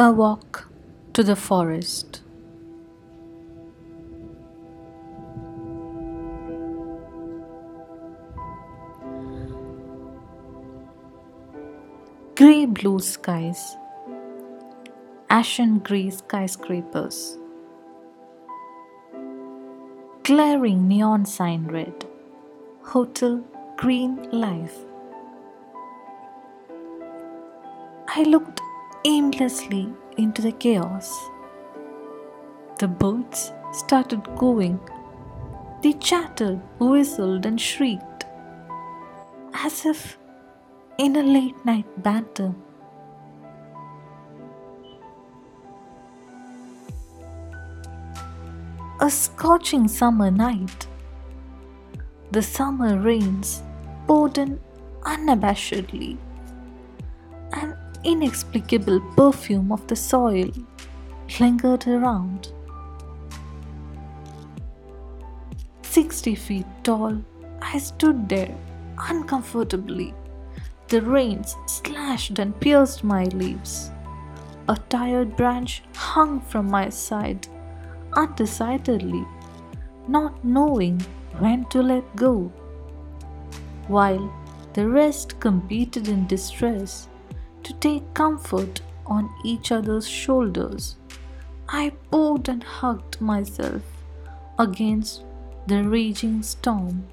A walk to the forest. Grey blue skies, ashen grey skyscrapers, glaring neon sign red, Hotel Green Life. I looked aimlessly into the chaos. The birds started cooing. They chattered, whistled, and shrieked as if in a late night banter. A scorching summer night. The summer rains poured in unabashedly. An inexplicable perfume of the soil lingered around. Sixty feet tall, I stood there uncomfortably the rains slashed and pierced my leaves. A tired branch hung from my side, undecidedly, not knowing when to let go. While the rest competed in distress to take comfort on each other's shoulders, I bowed and hugged myself against the raging storm.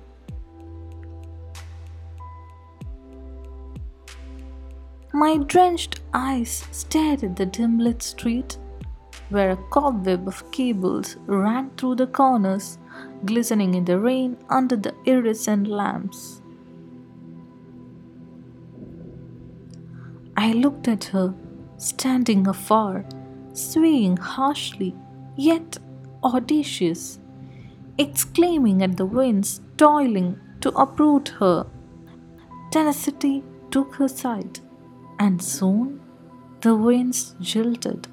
My drenched eyes stared at the dim lit street, where a cobweb of cables ran through the corners, glistening in the rain under the iridescent lamps. I looked at her, standing afar, swaying harshly, yet audacious, exclaiming at the winds toiling to uproot her. Tenacity took her side and soon the winds jilted.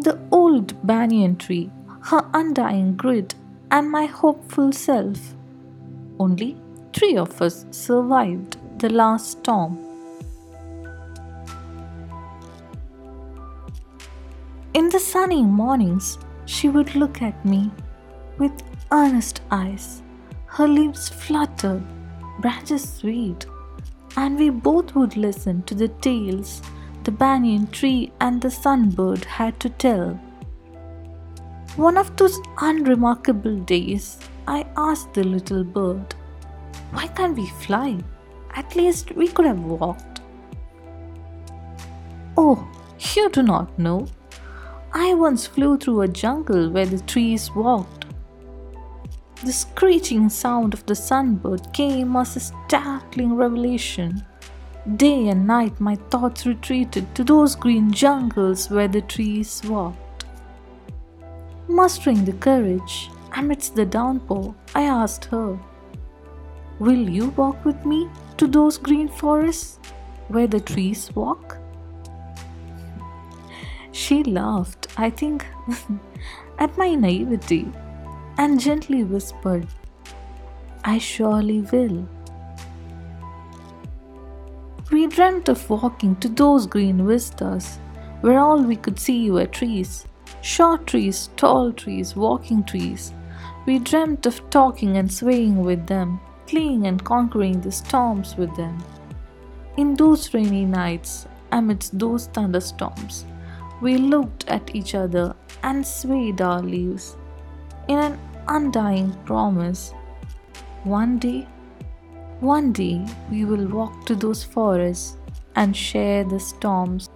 The old banyan tree, her undying grit, and my hopeful self. Only three of us survived the last storm. In the sunny mornings, she would look at me with earnest eyes her leaves fluttered, branches swayed, and we both would listen to the tales the banyan tree and the sunbird had to tell. One of those unremarkable days, I asked the little bird, Why can't we fly? At least we could have walked. Oh, you do not know. I once flew through a jungle where the trees walked. The screeching sound of the sunbird came as a startling revelation. Day and night, my thoughts retreated to those green jungles where the trees walked. Mustering the courage amidst the downpour, I asked her, Will you walk with me to those green forests where the trees walk? She laughed, I think, at my naivety and gently whispered, I surely will. We dreamt of walking to those green vistas where all we could see were trees short trees, tall trees, walking trees. We dreamt of talking and swaying with them, fleeing and conquering the storms with them. In those rainy nights, amidst those thunderstorms, we looked at each other and swayed our leaves in an undying promise. One day, one day we will walk to those forests and share the storms